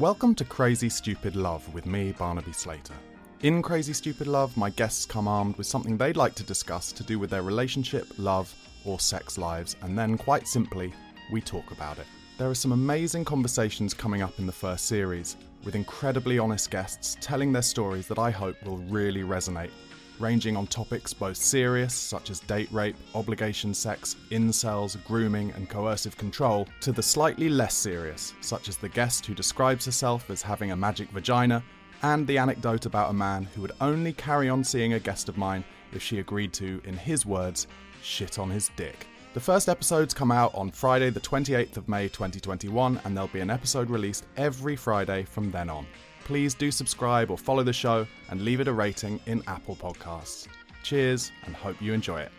Welcome to Crazy Stupid Love with me, Barnaby Slater. In Crazy Stupid Love, my guests come armed with something they'd like to discuss to do with their relationship, love, or sex lives, and then, quite simply, we talk about it. There are some amazing conversations coming up in the first series, with incredibly honest guests telling their stories that I hope will really resonate, ranging on topics both serious, such as date rape, obligation sex, incels, grooming, and coercive control, to the slightly less serious, such as the guest who describes herself as having a magic vagina, and the anecdote about a man who would only carry on seeing a guest of mine if she agreed to, in his words, shit on his dick. The first episodes come out on Friday, the 28th of May 2021, and there'll be an episode released every Friday from then on. Please do subscribe or follow the show and leave it a rating in Apple Podcasts. Cheers and hope you enjoy it.